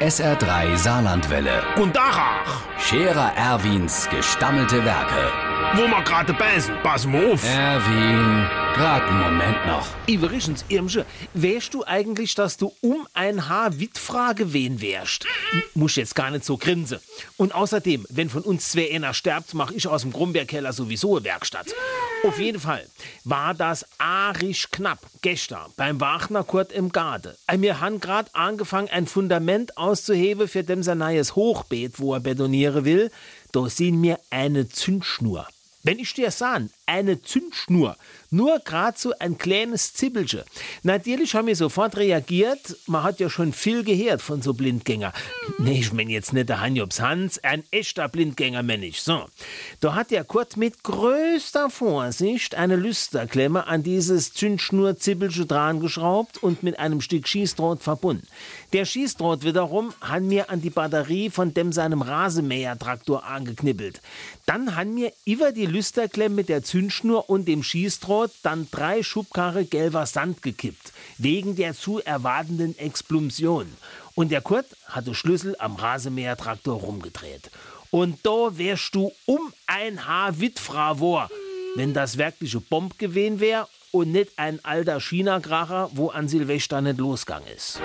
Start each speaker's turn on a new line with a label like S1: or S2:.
S1: SR3 Saarlandwelle.
S2: Und Dachach,
S1: Scherer Erwins gestammelte Werke.
S2: wo ma gerade beißen, pass mal auf.
S1: Erwin, einen Moment noch.
S3: Iverichens, Irmsche, wärst du eigentlich, dass du um ein Haar Wittfrage wen wärst? Muss jetzt gar nicht so grinsen. Und außerdem, wenn von uns zwei einer sterbt, mach ich aus dem Grumberkeller sowieso eine Werkstatt. Auf jeden Fall war das arisch knapp gestern beim Wachner Kurt im Garde. Wir haben grad angefangen, ein Fundament auszuheben für dem sein neues Hochbeet, wo er betonieren will. Da sehen mir eine Zündschnur. Wenn ich dir sagen, eine Zündschnur, nur grad so ein kleines Zippelchen. Natürlich haben wir sofort reagiert. Man hat ja schon viel gehört von so Blindgänger. Nee, ich mein jetzt nicht der Hanjobs Hans, ein echter Blindgänger Mensch. So. Da hat der Kurt mit größter Vorsicht eine Lüsterklemme an dieses Zündschnur-Zippelchen dran geschraubt und mit einem Stück Schießdraht verbunden. Der Schießdraht wiederum hat mir an die Batterie von dem seinem Rasenmäher-Traktor angeknibbelt. Dann haben mir über die Lüsterklemme der Zündschnur und dem Schießdraht dann drei Schubkarre gelber Sand gekippt, wegen der zu erwartenden Explosion. Und der Kurt hatte Schlüssel am Rasenmäher-Traktor rumgedreht. Und da wärst du um ein Haar Wittfravor, wenn das wirkliche Bomb gewesen wär und nicht ein alter China-Kracher, wo an Silvester nicht losgang ist.